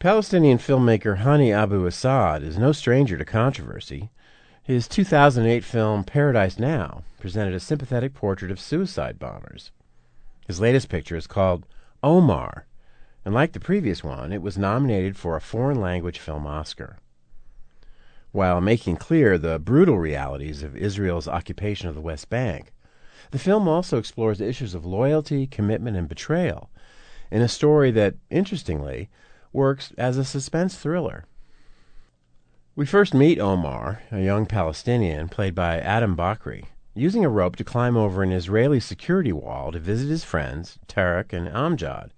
Palestinian filmmaker Hany Abu Assad is no stranger to controversy. His 2008 film Paradise Now presented a sympathetic portrait of suicide bombers. His latest picture is called Omar, and like the previous one, it was nominated for a foreign language film Oscar. While making clear the brutal realities of Israel's occupation of the West Bank, the film also explores issues of loyalty, commitment, and betrayal in a story that, interestingly, works as a suspense thriller. We first meet Omar, a young Palestinian played by Adam Bakri, using a rope to climb over an Israeli security wall to visit his friends, Tarek and Amjad,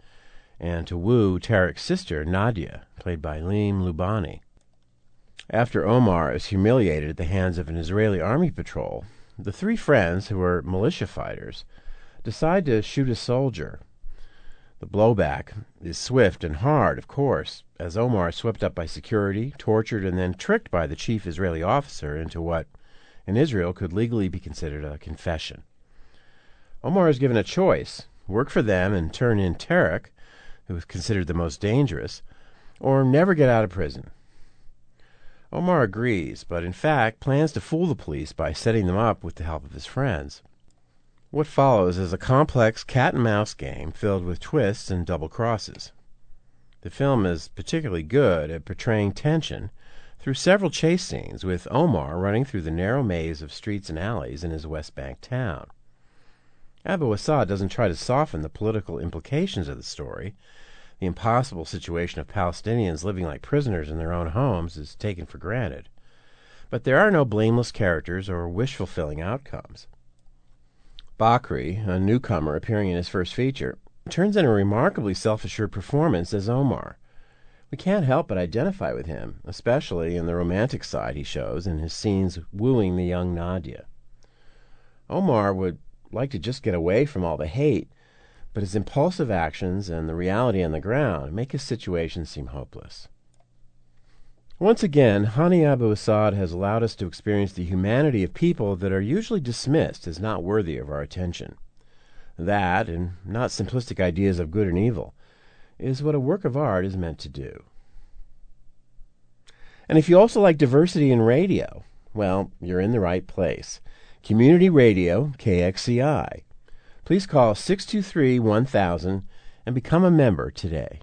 and to woo Tarek's sister, Nadia, played by Leem Lubani. After Omar is humiliated at the hands of an Israeli army patrol, the three friends, who are militia fighters, decide to shoot a soldier the blowback is swift and hard, of course, as Omar is swept up by security, tortured, and then tricked by the chief Israeli officer into what, in Israel, could legally be considered a confession. Omar is given a choice work for them and turn in Tarek, who is considered the most dangerous, or never get out of prison. Omar agrees, but in fact plans to fool the police by setting them up with the help of his friends. What follows is a complex cat and mouse game filled with twists and double crosses. The film is particularly good at portraying tension through several chase scenes, with Omar running through the narrow maze of streets and alleys in his West Bank town. Abu Assad doesn't try to soften the political implications of the story. The impossible situation of Palestinians living like prisoners in their own homes is taken for granted. But there are no blameless characters or wish fulfilling outcomes. Bakri, a newcomer appearing in his first feature, turns in a remarkably self assured performance as Omar. We can't help but identify with him, especially in the romantic side he shows in his scenes wooing the young Nadia. Omar would like to just get away from all the hate, but his impulsive actions and the reality on the ground make his situation seem hopeless. Once again, Hany Abu Assad has allowed us to experience the humanity of people that are usually dismissed as not worthy of our attention. That, and not simplistic ideas of good and evil, is what a work of art is meant to do. And if you also like diversity in radio, well, you're in the right place. Community Radio, KXCI. Please call 623 1000 and become a member today.